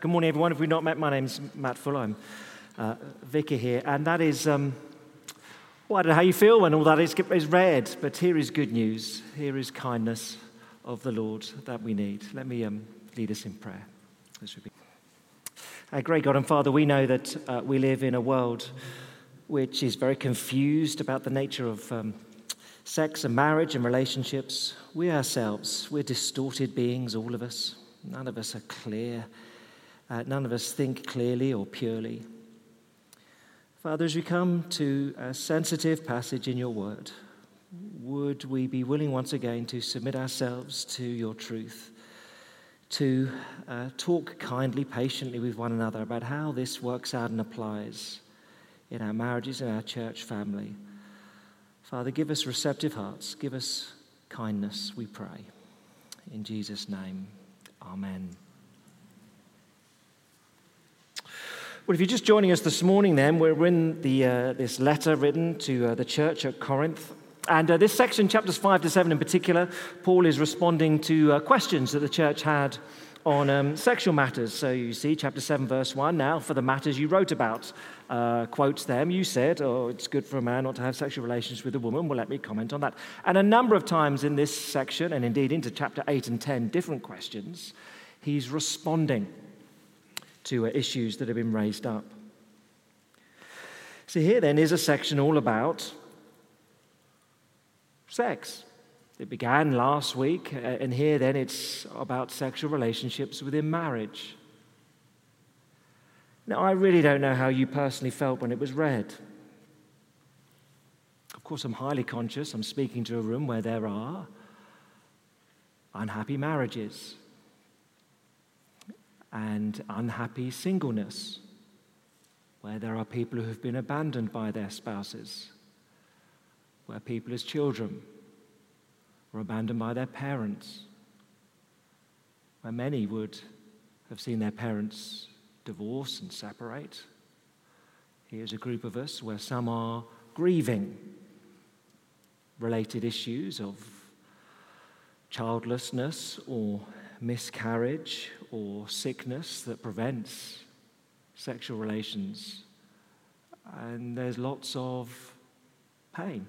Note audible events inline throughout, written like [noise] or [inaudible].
Good morning, everyone. If we've not met, my name's Matt Fuller. I'm uh, vicar here, and that is, um, well, I don't know how you feel when all that is, is read, but here is good news. Here is kindness of the Lord that we need. Let me um, lead us in prayer. This would be. Our great God and Father, we know that uh, we live in a world which is very confused about the nature of um, sex and marriage and relationships. We ourselves, we're distorted beings, all of us. None of us are clear uh, none of us think clearly or purely. Father, as we come to a sensitive passage in your word, would we be willing once again to submit ourselves to your truth, to uh, talk kindly, patiently with one another about how this works out and applies in our marriages and our church family? Father, give us receptive hearts, give us kindness, we pray. In Jesus' name, amen. Well, if you're just joining us this morning, then, we're in the, uh, this letter written to uh, the church at Corinth. And uh, this section, chapters 5 to 7 in particular, Paul is responding to uh, questions that the church had on um, sexual matters. So you see, chapter 7, verse 1 now, for the matters you wrote about, uh, quotes them. You said, oh, it's good for a man not to have sexual relations with a woman. Well, let me comment on that. And a number of times in this section, and indeed into chapter 8 and 10, different questions, he's responding to uh, issues that have been raised up. So, here then is a section all about sex. It began last week, uh, and here then it's about sexual relationships within marriage. Now, I really don't know how you personally felt when it was read. Of course, I'm highly conscious. I'm speaking to a room where there are unhappy marriages and unhappy singleness, where there are people who have been abandoned by their spouses, where people as children were abandoned by their parents, where many would have seen their parents divorce and separate. Here's a group of us where some are grieving related issues of childlessness or miscarriage or sickness that prevents sexual relations. And there's lots of pain.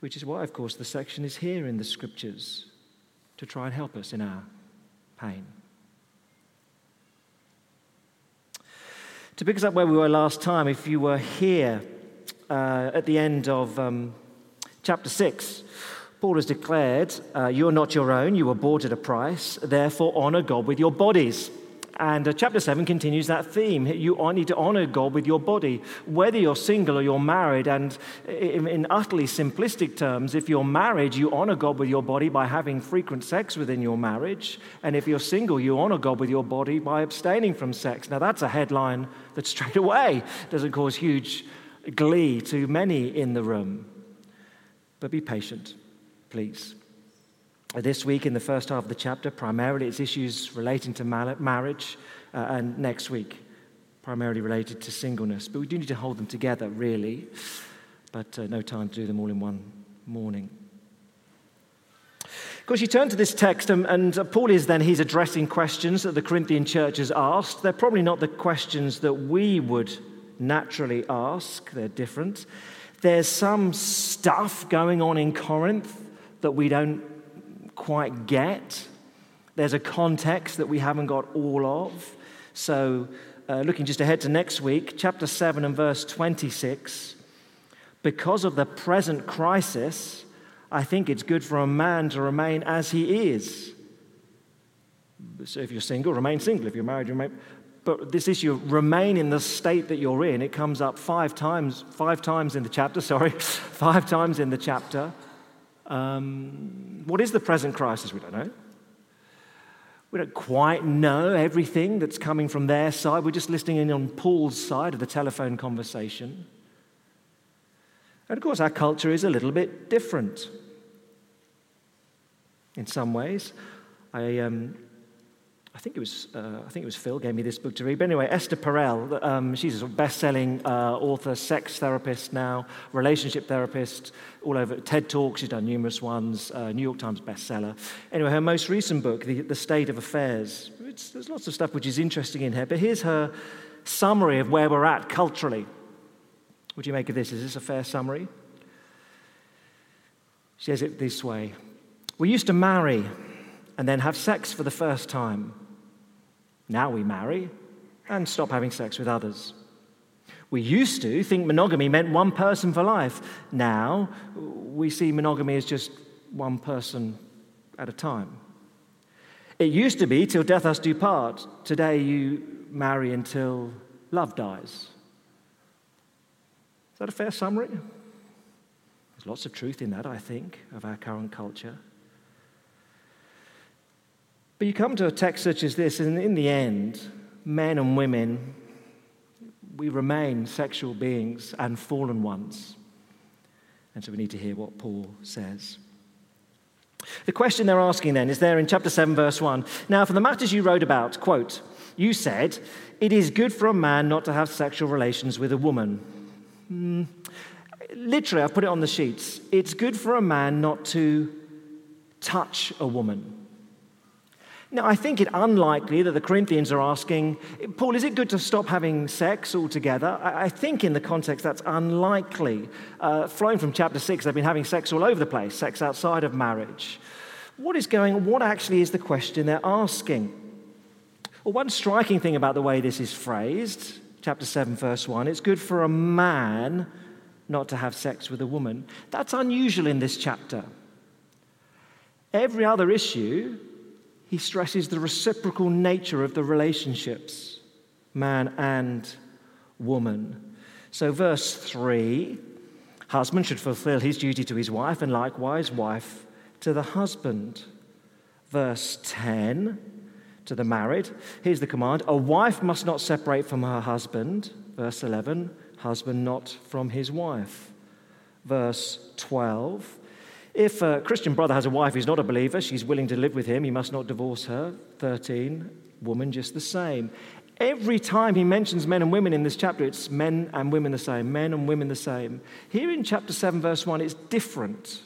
Which is why, of course, the section is here in the scriptures to try and help us in our pain. To pick us up where we were last time, if you were here uh, at the end of um, chapter 6, Paul has declared, uh, You are not your own, you were bought at a price, therefore honor God with your bodies. And uh, chapter 7 continues that theme. You need to honor God with your body, whether you're single or you're married. And in, in, utterly simplistic terms, if you're married, you honor God with your body by having frequent sex within your marriage. And if you're single, you honor God with your body by abstaining from sex. Now, that's a headline that straight away doesn't cause huge glee to many in the room. But be patient please. This week, in the first half of the chapter, primarily it's issues relating to marriage, uh, and next week, primarily related to singleness. But we do need to hold them together, really, but uh, no time to do them all in one morning. Of course, you turn to this text, and, and uh, Paul is then he's addressing questions that the Corinthian church has asked. They're probably not the questions that we would naturally ask, they're different. There's some stuff going on in Corinth that we don't quite get. There's a context that we haven't got all of. So, uh, looking just ahead to next week, chapter 7 and verse 26. Because of the present crisis, I think it's good for a man to remain as he is. So, if you're single, remain single. If you're married, remain. But this issue, of remain in the state that you're in, it comes up five times, five times in the chapter, [laughs] sorry, five times in the chapter. Um, what is the present crisis? We don't know. We don't quite know everything that's coming from their side. We're just listening in on Paul's side of the telephone conversation. And of course, our culture is a little bit different in some ways. I um, I think it was uh, I think it was Phil gave me this book to read. But anyway, Esther Perel, um, she's a best-selling uh, author, sex therapist now, relationship therapist, all over TED Talks. She's done numerous ones, uh, New York Times bestseller. Anyway, her most recent book, The, the State of Affairs. there's lots of stuff which is interesting in here. But here's her summary of where we're at culturally. What do you make of this? Is this a fair summary? She says it this way: We used to marry and then have sex for the first time. Now we marry and stop having sex with others. We used to think monogamy meant one person for life. Now we see monogamy as just one person at a time. It used to be till death us do part. Today you marry until love dies. Is that a fair summary? There's lots of truth in that, I think, of our current culture. But you come to a text such as this, and in the end, men and women, we remain sexual beings and fallen ones. And so we need to hear what Paul says. The question they're asking then is there in chapter 7, verse 1. Now, for the matters you wrote about, quote, you said, it is good for a man not to have sexual relations with a woman. Mm. Literally, I've put it on the sheets. It's good for a man not to touch a woman. Now, I think it unlikely that the Corinthians are asking, Paul, is it good to stop having sex altogether? I think in the context that's unlikely. Uh, flowing from chapter 6, they've been having sex all over the place, sex outside of marriage. What is going What actually is the question they're asking? Well, one striking thing about the way this is phrased, chapter 7, verse 1, it's good for a man not to have sex with a woman. That's unusual in this chapter. Every other issue he stresses the reciprocal nature of the relationships, man and woman. So, verse 3 husband should fulfill his duty to his wife, and likewise, wife to the husband. Verse 10 to the married, here's the command a wife must not separate from her husband. Verse 11 husband not from his wife. Verse 12 if a Christian brother has a wife who's not a believer, she's willing to live with him, he must not divorce her. 13, woman just the same. Every time he mentions men and women in this chapter, it's men and women the same, men and women the same. Here in chapter 7, verse 1, it's different.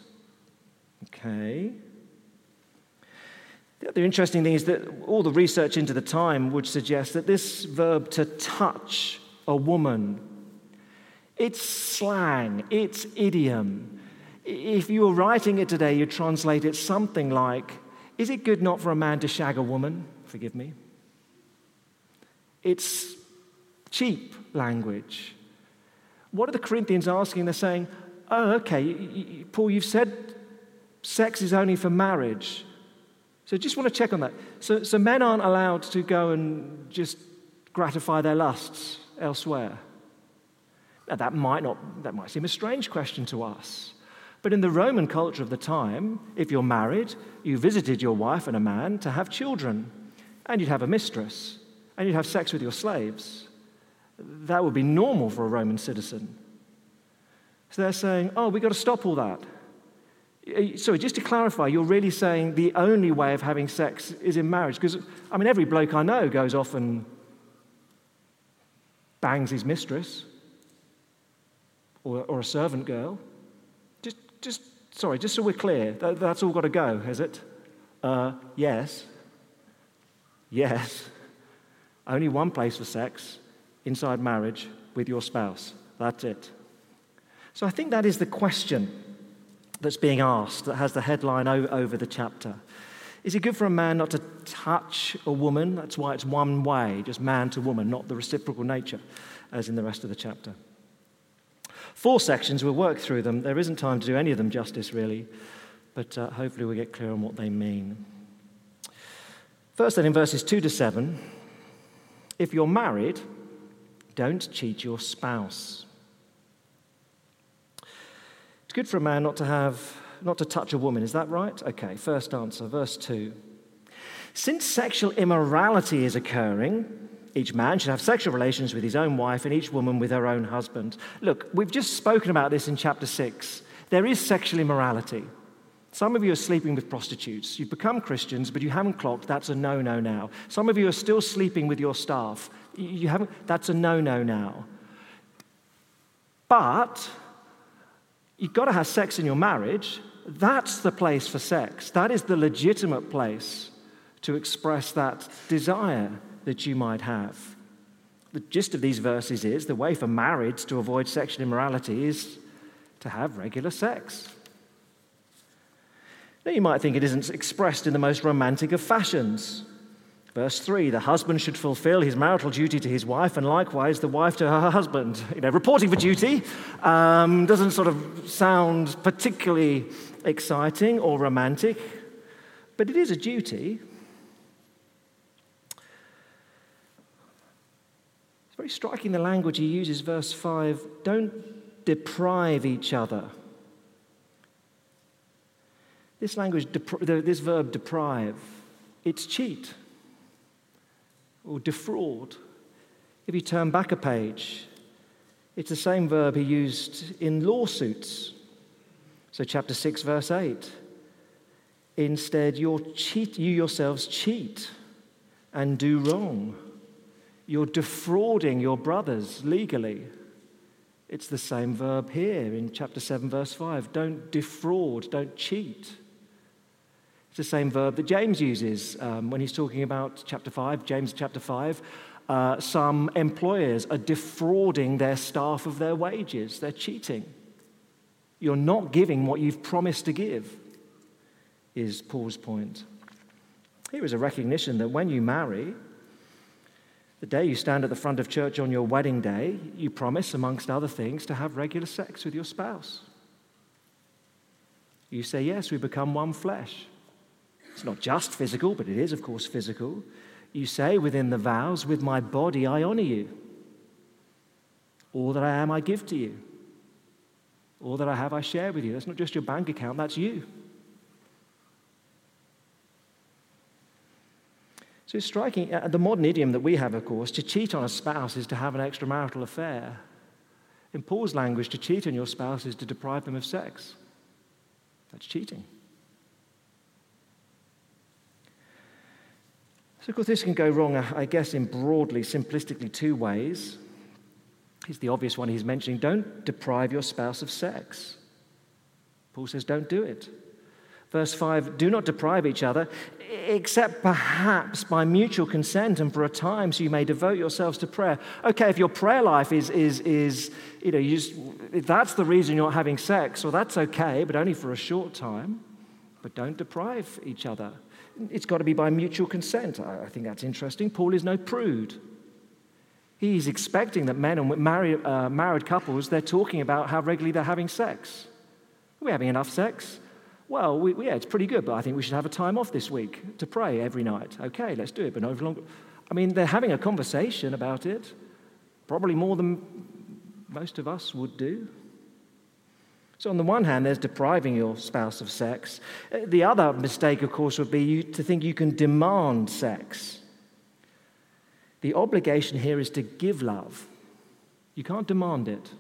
Okay. The other interesting thing is that all the research into the time would suggest that this verb to touch a woman, it's slang, it's idiom. If you were writing it today, you'd translate it something like Is it good not for a man to shag a woman? Forgive me. It's cheap language. What are the Corinthians asking? They're saying, Oh, okay, Paul, you've said sex is only for marriage. So just want to check on that. So, so men aren't allowed to go and just gratify their lusts elsewhere. Now, that might not that might seem a strange question to us. But in the Roman culture of the time, if you're married, you visited your wife and a man to have children, and you'd have a mistress, and you'd have sex with your slaves. That would be normal for a Roman citizen. So they're saying, oh, we've got to stop all that. Sorry, just to clarify, you're really saying the only way of having sex is in marriage? Because, I mean, every bloke I know goes off and bangs his mistress or, or a servant girl just, sorry, just so we're clear, that, that's all got to go, has it? Uh, yes. Yes. Only one place for sex inside marriage with your spouse. That's it. So I think that is the question that's being asked that has the headline over the chapter. Is it good for a man not to touch a woman? That's why it's one way, just man to woman, not the reciprocal nature as in the rest of the chapter. Four sections, we'll work through them. There isn't time to do any of them justice, really, but uh, hopefully we'll get clear on what they mean. First, then, in verses 2 to 7, if you're married, don't cheat your spouse. It's good for a man not to have not to touch a woman, is that right? Okay, first answer, verse 2. Since sexual immorality is occurring, each man should have sexual relations with his own wife and each woman with her own husband. Look, we've just spoken about this in chapter 6. There is sexual immorality. Some of you are sleeping with prostitutes. You've become Christians, but you haven't clocked. That's a no no now. Some of you are still sleeping with your staff. You haven't, that's a no no now. But you've got to have sex in your marriage. That's the place for sex. That is the legitimate place to express that desire that you might have. The gist of these verses is the way for marrieds to avoid sexual immorality is to have regular sex. Now, you might think it isn't expressed in the most romantic of fashions. Verse 3 the husband should fulfill his marital duty to his wife, and likewise the wife to her husband. [laughs] You know, reporting for duty um, doesn't sort of sound particularly exciting or romantic, but it is a duty. It's very striking the language he uses, verse 5 don't deprive each other. This language, this verb deprive, it's cheat or defraud. If you turn back a page, it's the same verb he used in lawsuits. So, chapter 6, verse 8. Instead, cheat, you yourselves cheat and do wrong. You're defrauding your brothers legally. It's the same verb here in chapter 7, verse 5. Don't defraud, don't cheat. It's the same verb that James uses um, when he's talking about chapter 5, James chapter 5. Uh, some employers are defrauding their staff of their wages, they're cheating. You're not giving what you've promised to give, is Paul's point. Here is a recognition that when you marry, the day you stand at the front of church on your wedding day, you promise, amongst other things, to have regular sex with your spouse. You say, Yes, we become one flesh. It's not just physical, but it is, of course, physical. You say within the vows, With my body I honor you. All that I am, I give to you. All that I have, I share with you. That's not just your bank account, that's you. So it's striking. Uh, the modern idiom that we have, of course, to cheat on a spouse is to have an extramarital affair. In Paul's language, to cheat on your spouse is to deprive them of sex. That's cheating. So, of course, this can go wrong, I guess, in broadly, simplistically, two ways. Here's the obvious one he's mentioning don't deprive your spouse of sex. Paul says, don't do it. Verse 5 do not deprive each other, except perhaps by mutual consent and for a time, so you may devote yourselves to prayer. Okay, if your prayer life is, is, is you know, you just, if that's the reason you're not having sex, well, that's okay, but only for a short time. But don't deprive each other. It's got to be by mutual consent. I think that's interesting. Paul is no prude. He's expecting that men and married, uh, married couples, they're talking about how regularly they're having sex. Are we having enough sex? Well, we, yeah, it's pretty good, but I think we should have a time off this week to pray every night. Okay, let's do it, but no longer. I mean, they're having a conversation about it, probably more than most of us would do. So, on the one hand, there's depriving your spouse of sex. Uh, the other mistake, of course, would be to think you can demand sex. The obligation here is to give love. You can't demand it.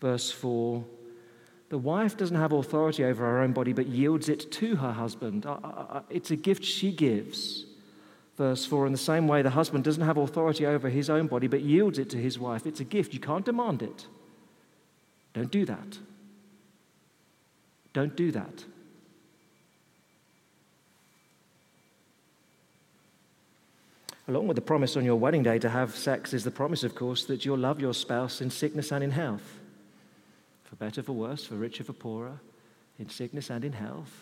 Verse 4 The wife doesn't have authority over her own body, but yields it to her husband. Uh, uh, it's a gift she gives. Verse 4 In the same way, the husband doesn't have authority over his own body, but yields it to his wife. It's a gift. You can't demand it. Don't do that. Don't do that. Along with the promise on your wedding day to have sex is the promise, of course, that you'll love your spouse in sickness and in health. For better, for worse, for richer, for poorer, in sickness and in health,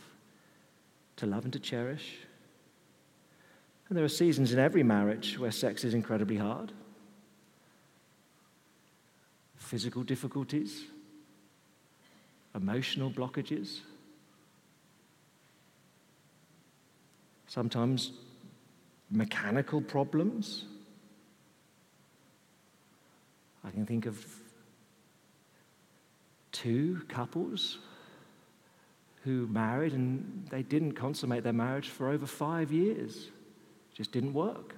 to love and to cherish. And there are seasons in every marriage where sex is incredibly hard. Physical difficulties, emotional blockages, sometimes mechanical problems. I can think of two couples who married and they didn't consummate their marriage for over five years. It just didn't work.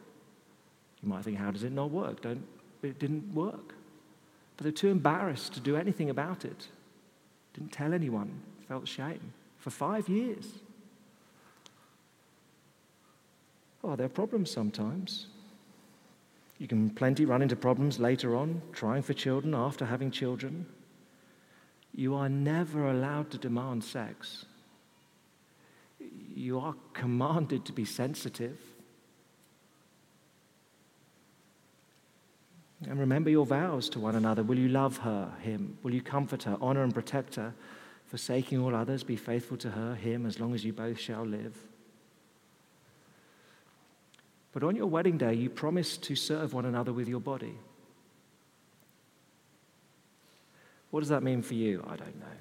You might think, how does it not work? Don't, it didn't work. But they're too embarrassed to do anything about it. Didn't tell anyone, felt shame. for five years. Oh, there are problems sometimes. You can plenty run into problems later on, trying for children after having children. You are never allowed to demand sex. You are commanded to be sensitive. And remember your vows to one another. Will you love her, him? Will you comfort her, honor and protect her? Forsaking all others, be faithful to her, him, as long as you both shall live. But on your wedding day, you promise to serve one another with your body. What does that mean for you? I don't know.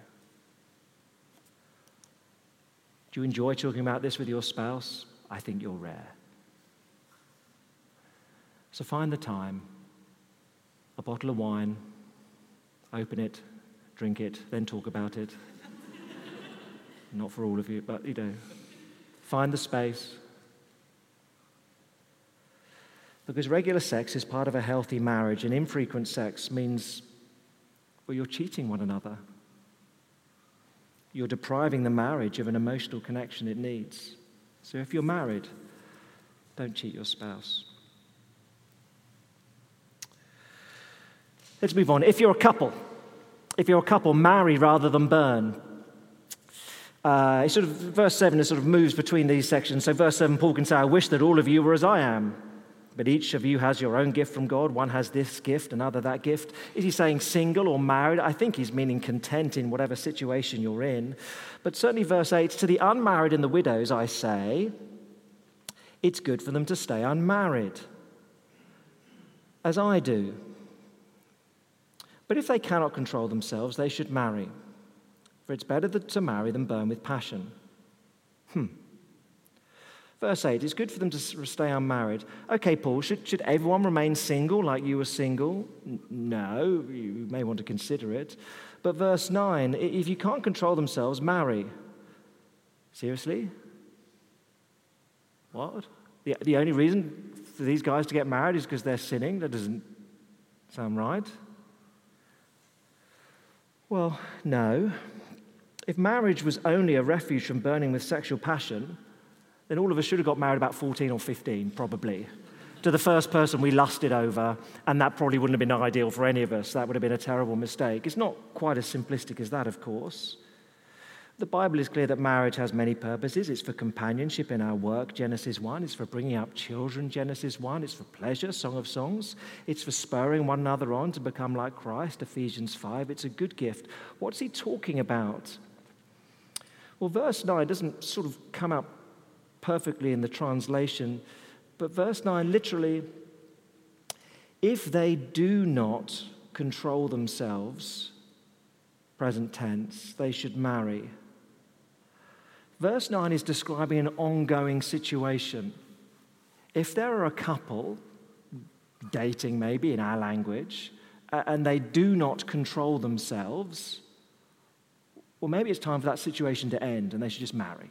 Do you enjoy talking about this with your spouse? I think you're rare. So find the time, a bottle of wine, open it, drink it, then talk about it. [laughs] Not for all of you, but you know, find the space. Because regular sex is part of a healthy marriage, and infrequent sex means you're cheating one another. You're depriving the marriage of an emotional connection it needs. So if you're married, don't cheat your spouse. Let's move on. If you're a couple, if you're a couple, marry rather than burn. Uh, sort of verse 7 it sort of moves between these sections. So, verse 7, Paul can say, I wish that all of you were as I am. But each of you has your own gift from God. One has this gift, another that gift. Is he saying single or married? I think he's meaning content in whatever situation you're in. But certainly, verse 8 to the unmarried and the widows, I say, it's good for them to stay unmarried, as I do. But if they cannot control themselves, they should marry. For it's better to marry than burn with passion. Hmm. Verse 8, it's good for them to stay unmarried. Okay, Paul, should, should everyone remain single like you were single? No, you may want to consider it. But verse 9, if you can't control themselves, marry. Seriously? What? The, the only reason for these guys to get married is because they're sinning? That doesn't sound right. Well, no. If marriage was only a refuge from burning with sexual passion, then all of us should have got married about 14 or 15, probably, to the first person we lusted over, and that probably wouldn't have been ideal for any of us. That would have been a terrible mistake. It's not quite as simplistic as that, of course. The Bible is clear that marriage has many purposes. It's for companionship in our work, Genesis 1. It's for bringing up children, Genesis 1. It's for pleasure, Song of Songs. It's for spurring one another on to become like Christ, Ephesians 5. It's a good gift. What's he talking about? Well, verse 9 doesn't sort of come out perfectly in the translation, but verse 9 literally, if they do not control themselves, present tense, they should marry. Verse 9 is describing an ongoing situation. If there are a couple, dating maybe in our language, and they do not control themselves, well, maybe it's time for that situation to end and they should just marry.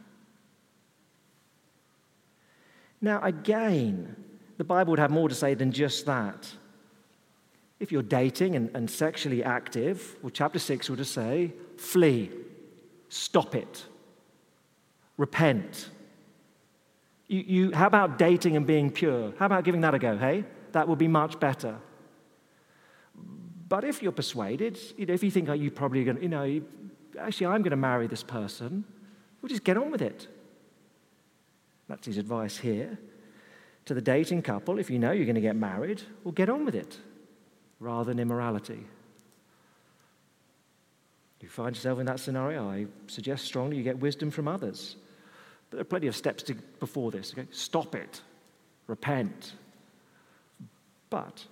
Now, again, the Bible would have more to say than just that. If you're dating and, and sexually active, well, chapter 6 would say, flee, stop it, repent. You, you, how about dating and being pure? How about giving that a go, hey? That would be much better. But if you're persuaded, you know, if you think oh, you're probably going to, you know, actually, I'm going to marry this person, well, just get on with it. That's his advice here. To the dating couple, if you know you're going to get married, well, get on with it rather than immorality. You find yourself in that scenario, I suggest strongly you get wisdom from others. But there are plenty of steps to, before this. Okay? Stop it, repent. But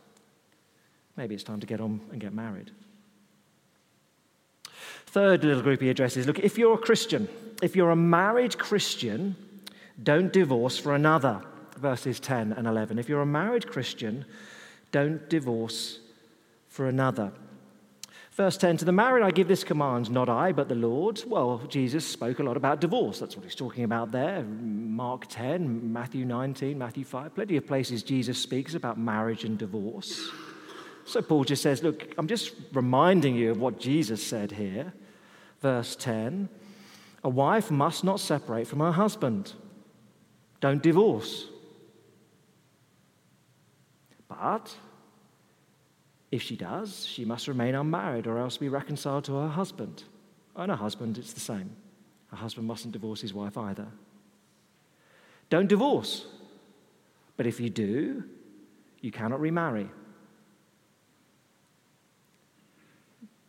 maybe it's time to get on and get married. Third little group he addresses look, if you're a Christian, if you're a married Christian, don't divorce for another, verses 10 and 11. If you're a married Christian, don't divorce for another. Verse 10 To the married, I give this command, not I, but the Lord. Well, Jesus spoke a lot about divorce. That's what he's talking about there. Mark 10, Matthew 19, Matthew 5. Plenty of places Jesus speaks about marriage and divorce. So Paul just says, Look, I'm just reminding you of what Jesus said here. Verse 10 A wife must not separate from her husband. Don't divorce. But if she does, she must remain unmarried or else be reconciled to her husband. And her husband, it's the same. Her husband mustn't divorce his wife either. Don't divorce. But if you do, you cannot remarry.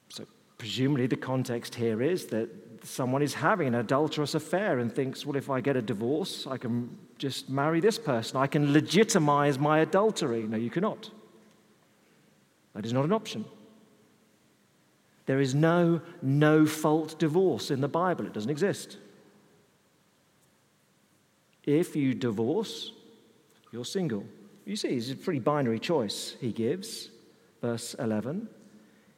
So, presumably, the context here is that someone is having an adulterous affair and thinks, well, if I get a divorce, I can just marry this person. I can legitimize my adultery. No, you cannot. That is not an option. There is no no fault divorce in the Bible, it doesn't exist. If you divorce, you're single. You see, it's a pretty binary choice he gives. Verse 11.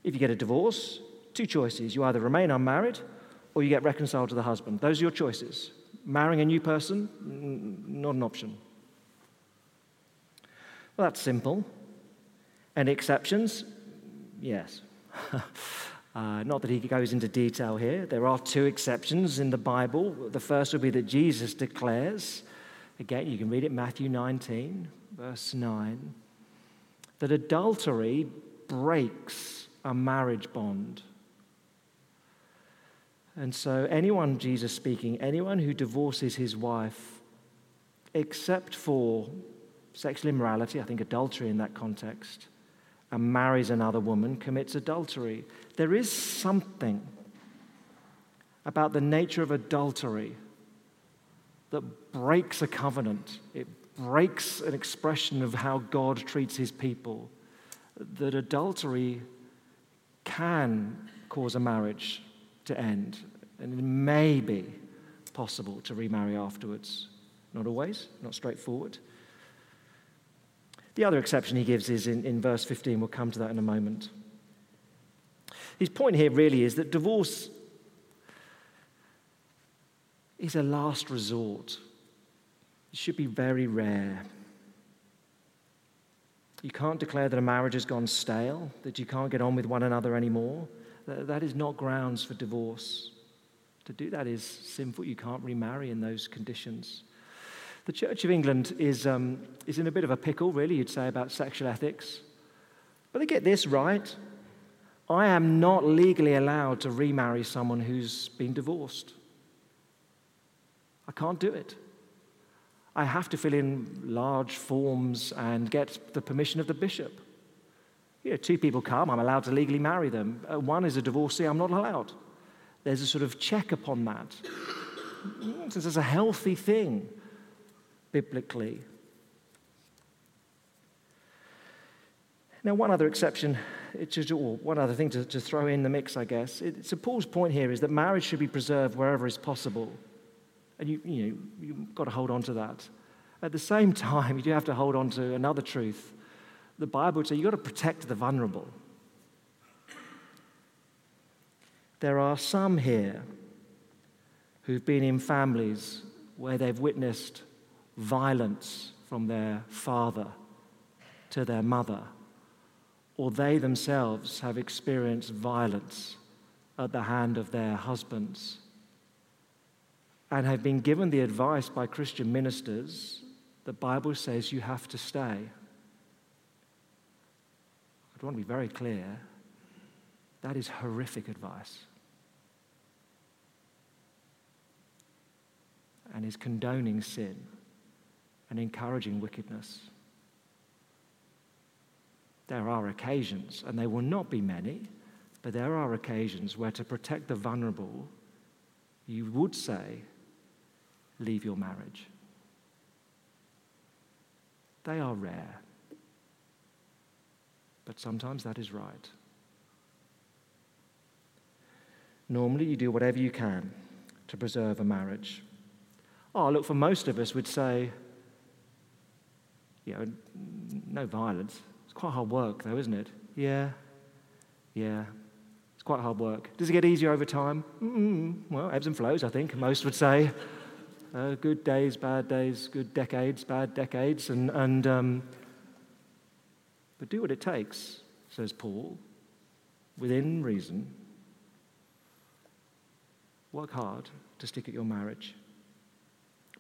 If you get a divorce, two choices. You either remain unmarried or you get reconciled to the husband. Those are your choices. Marrying a new person, not an option. Well, that's simple. Any exceptions? Yes. [laughs] uh, not that he goes into detail here. There are two exceptions in the Bible. The first would be that Jesus declares, again, you can read it, Matthew 19, verse 9, that adultery breaks a marriage bond. And so, anyone, Jesus speaking, anyone who divorces his wife, except for sexual immorality, I think adultery in that context, and marries another woman commits adultery. There is something about the nature of adultery that breaks a covenant. It breaks an expression of how God treats his people. That adultery can cause a marriage to end, and it may be possible to remarry afterwards. Not always, not straightforward. The other exception he gives is in, in verse 15. We'll come to that in a moment. His point here really is that divorce is a last resort. It should be very rare. You can't declare that a marriage has gone stale, that you can't get on with one another anymore. That is not grounds for divorce. To do that is sinful. You can't remarry in those conditions. The Church of England is, um, is in a bit of a pickle, really, you'd say, about sexual ethics. But they get this right. I am not legally allowed to remarry someone who's been divorced. I can't do it. I have to fill in large forms and get the permission of the bishop. You know, two people come, I'm allowed to legally marry them. Uh, one is a divorcee, I'm not allowed. There's a sort of check upon that. This is a healthy thing biblically. Now, one other exception, or one other thing to, to throw in the mix, I guess. It, so Paul's point here is that marriage should be preserved wherever is possible. And you, you know, you've got to hold on to that. At the same [laughs] time, you do have to hold on to another truth. The Bible would say you've got to protect the vulnerable. There are some here who've been in families where they've witnessed violence from their father to their mother, or they themselves have experienced violence at the hand of their husbands and have been given the advice by Christian ministers the Bible says you have to stay. Want to be very clear. That is horrific advice. And is condoning sin and encouraging wickedness. There are occasions, and they will not be many, but there are occasions where to protect the vulnerable, you would say, leave your marriage. They are rare, but sometimes that is right. Normally, you do whatever you can to preserve a marriage. Oh, look, for most of us, we'd say, you know, no violence. It's quite hard work, though, isn't it? Yeah, yeah. It's quite hard work. Does it get easier over time? Mm-mm. Well, ebbs and flows, I think, most would say. Uh, good days, bad days, good decades, bad decades, and, and um, but do what it takes, says Paul, within reason. Work hard to stick at your marriage.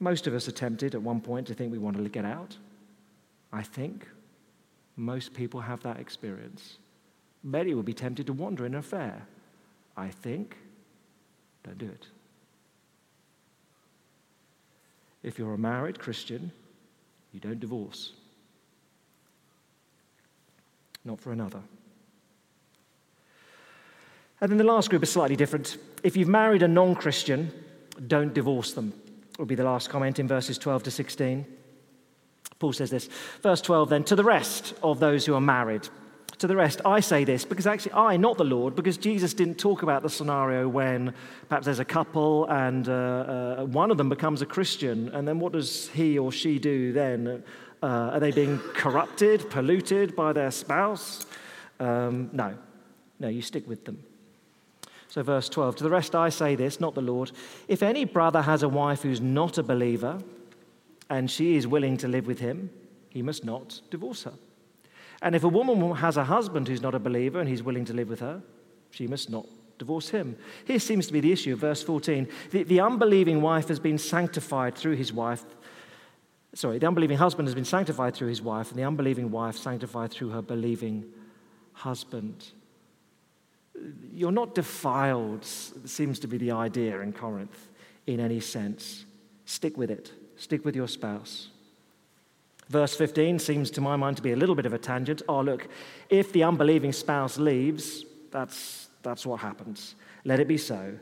Most of us are tempted at one point to think we want to get out. I think most people have that experience. Many will be tempted to wander in an affair. I think. Don't do it. If you're a married Christian, you don't divorce. Not for another. And then the last group is slightly different. If you've married a non Christian, don't divorce them, will be the last comment in verses 12 to 16. Paul says this. Verse 12 then, to the rest of those who are married. To the rest, I say this because actually I, not the Lord, because Jesus didn't talk about the scenario when perhaps there's a couple and uh, uh, one of them becomes a Christian, and then what does he or she do then? Uh, are they being corrupted, polluted by their spouse? Um, no, no, you stick with them. So, verse 12 To the rest I say this, not the Lord. If any brother has a wife who's not a believer, and she is willing to live with him, he must not divorce her. And if a woman has a husband who's not a believer and he's willing to live with her, she must not divorce him. Here seems to be the issue, verse 14. The, the unbelieving wife has been sanctified through his wife. Sorry, the unbelieving husband has been sanctified through his wife, and the unbelieving wife sanctified through her believing husband you're not defiled, seems to be the idea in Corinth in any sense. Stick with it, stick with your spouse. Verse 15 seems to my mind to be a little bit of a tangent. Oh, look, if the unbelieving spouse leaves, that's, that's what happens. Let it be so.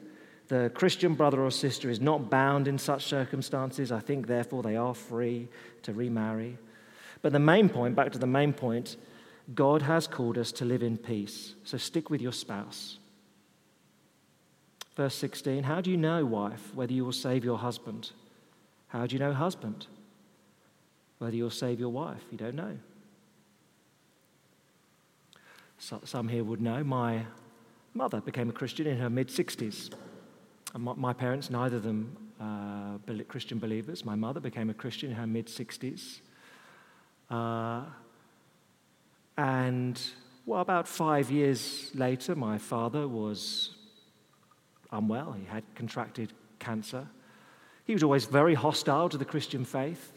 The Christian brother or sister is not bound in such circumstances. I think, therefore, they are free to remarry. But the main point, back to the main point, God has called us to live in peace, so stick with your spouse. Verse 16 How do you know, wife, whether you will save your husband? How do you know, husband, whether you'll save your wife? You don't know. So, some here would know my mother became a Christian in her mid 60s. My, my, parents, neither of them uh, Christian believers. My mother became a Christian in her mid 60s. Uh, and well, about five years later, my father was unwell. He had contracted cancer. He was always very hostile to the Christian faith.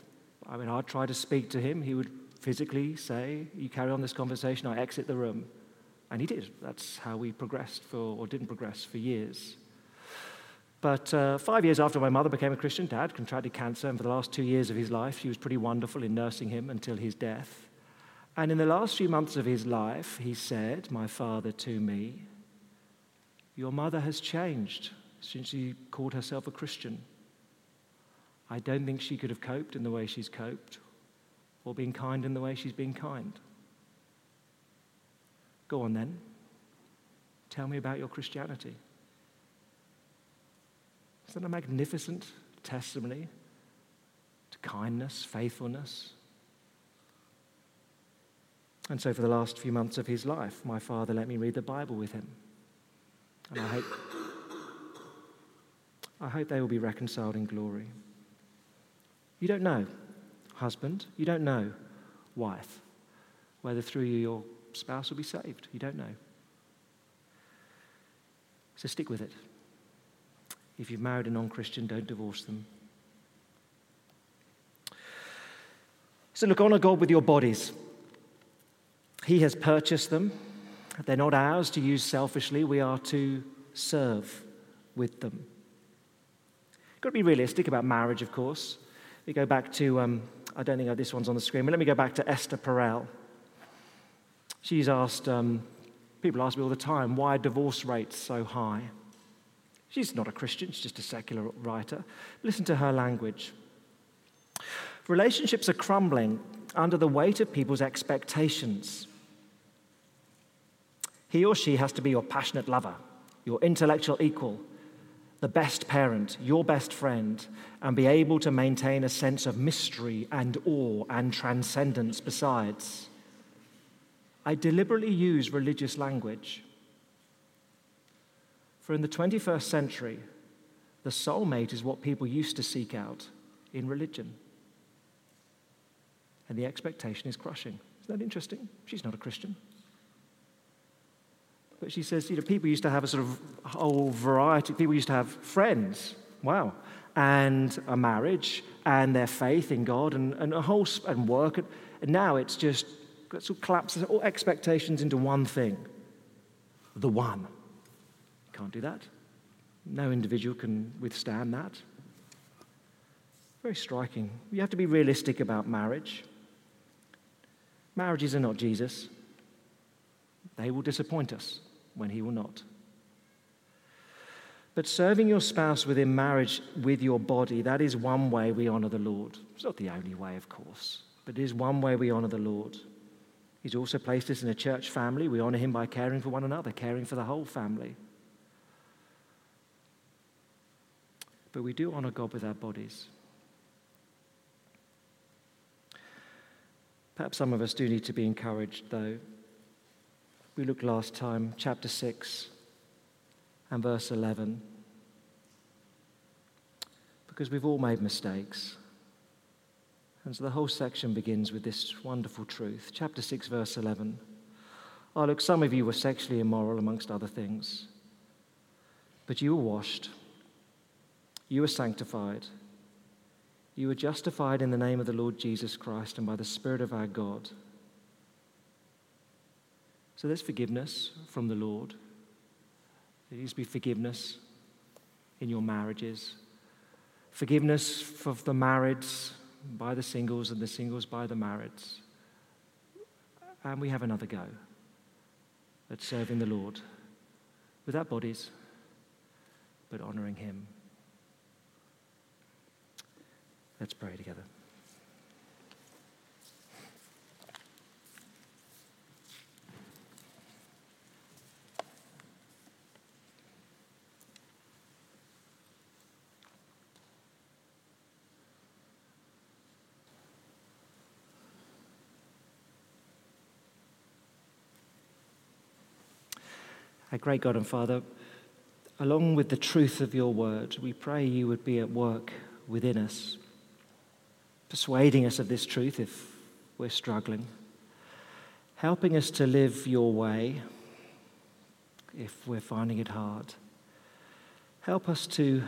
I mean, I'd try to speak to him. He would physically say, You carry on this conversation, I exit the room. And he did. That's how we progressed for, or didn't progress for years. But uh, five years after my mother became a Christian, dad contracted cancer, and for the last two years of his life, she was pretty wonderful in nursing him until his death. And in the last few months of his life, he said, My father, to me, Your mother has changed since she called herself a Christian. I don't think she could have coped in the way she's coped or been kind in the way she's been kind. Go on then. Tell me about your Christianity. That a magnificent testimony to kindness, faithfulness, and so, for the last few months of his life, my father let me read the Bible with him. And I hope, I hope they will be reconciled in glory. You don't know, husband, you don't know, wife, whether through you your spouse will be saved. You don't know. So stick with it. If you've married a non Christian, don't divorce them. So look, honor God with your bodies. He has purchased them. They're not ours to use selfishly. We are to serve with them. Got to be realistic about marriage, of course. We go back to, um, I don't think this one's on the screen, but let me go back to Esther Perel. She's asked, um, people ask me all the time, why are divorce rates so high? She's not a Christian, she's just a secular writer. Listen to her language. Relationships are crumbling under the weight of people's expectations. He or she has to be your passionate lover, your intellectual equal, the best parent, your best friend, and be able to maintain a sense of mystery and awe and transcendence besides. I deliberately use religious language. For in the 21st century, the soulmate is what people used to seek out in religion. And the expectation is crushing. Isn't that interesting? She's not a Christian. But she says, you know, people used to have a sort of whole variety. People used to have friends. Wow. And a marriage and their faith in God and, and a whole and work. And now it's just sort of collapses all expectations into one thing the one. Can't do that. No individual can withstand that. Very striking. You have to be realistic about marriage. Marriages are not Jesus. They will disappoint us when He will not. But serving your spouse within marriage with your body, that is one way we honor the Lord. It's not the only way, of course, but it is one way we honor the Lord. He's also placed us in a church family. We honor Him by caring for one another, caring for the whole family. But we do honor God with our bodies. Perhaps some of us do need to be encouraged, though. We looked last time, chapter 6 and verse 11. Because we've all made mistakes. And so the whole section begins with this wonderful truth. Chapter 6, verse 11. Oh, look, some of you were sexually immoral, amongst other things. But you were washed, you were sanctified you were justified in the name of the Lord Jesus Christ and by the Spirit of our God. So there's forgiveness from the Lord. There needs to be forgiveness in your marriages, forgiveness for the marrieds by the singles and the singles by the marrieds. And we have another go at serving the Lord with our bodies, but honoring Him. Let's pray together. Our great God and Father, along with the truth of your word, we pray you would be at work within us persuading us of this truth if we're struggling, helping us to live your way if we're finding it hard. Help us to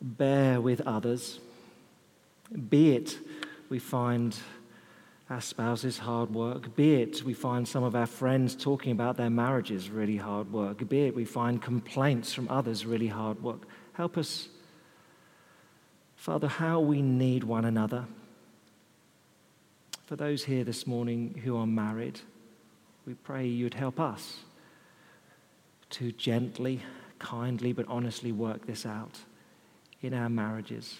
bear with others, be it we find our spouses hard work, be it we find some of our friends talking about their marriages really hard work, be it we find complaints from others really hard work. Help us Father, how we need one another. For those here this morning who are married, we pray you'd help us to gently, kindly, but honestly work this out in our marriages.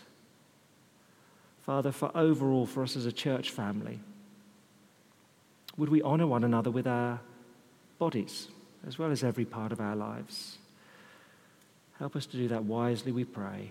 Father, for overall, for us as a church family, would we honor one another with our bodies as well as every part of our lives? Help us to do that wisely, we pray.